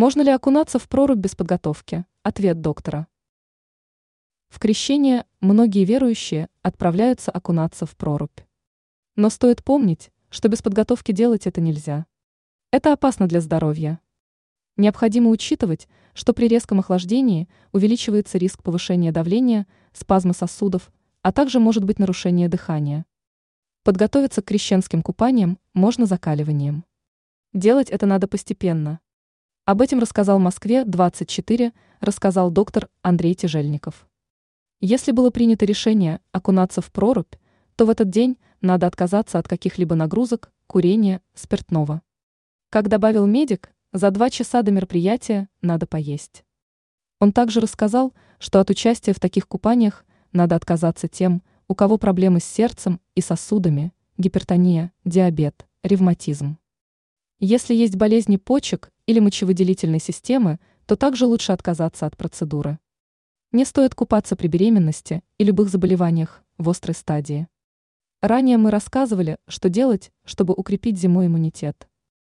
Можно ли окунаться в прорубь без подготовки? Ответ доктора. В крещение многие верующие отправляются окунаться в прорубь. Но стоит помнить, что без подготовки делать это нельзя. Это опасно для здоровья. Необходимо учитывать, что при резком охлаждении увеличивается риск повышения давления, спазма сосудов, а также может быть нарушение дыхания. Подготовиться к крещенским купаниям можно закаливанием. Делать это надо постепенно. Об этом рассказал Москве 24, рассказал доктор Андрей Тяжельников. Если было принято решение окунаться в прорубь, то в этот день надо отказаться от каких-либо нагрузок, курения, спиртного. Как добавил медик, за два часа до мероприятия надо поесть. Он также рассказал, что от участия в таких купаниях надо отказаться тем, у кого проблемы с сердцем и сосудами, гипертония, диабет, ревматизм. Если есть болезни почек или мочевыделительной системы, то также лучше отказаться от процедуры. Не стоит купаться при беременности и любых заболеваниях в острой стадии. Ранее мы рассказывали, что делать, чтобы укрепить зимой иммунитет.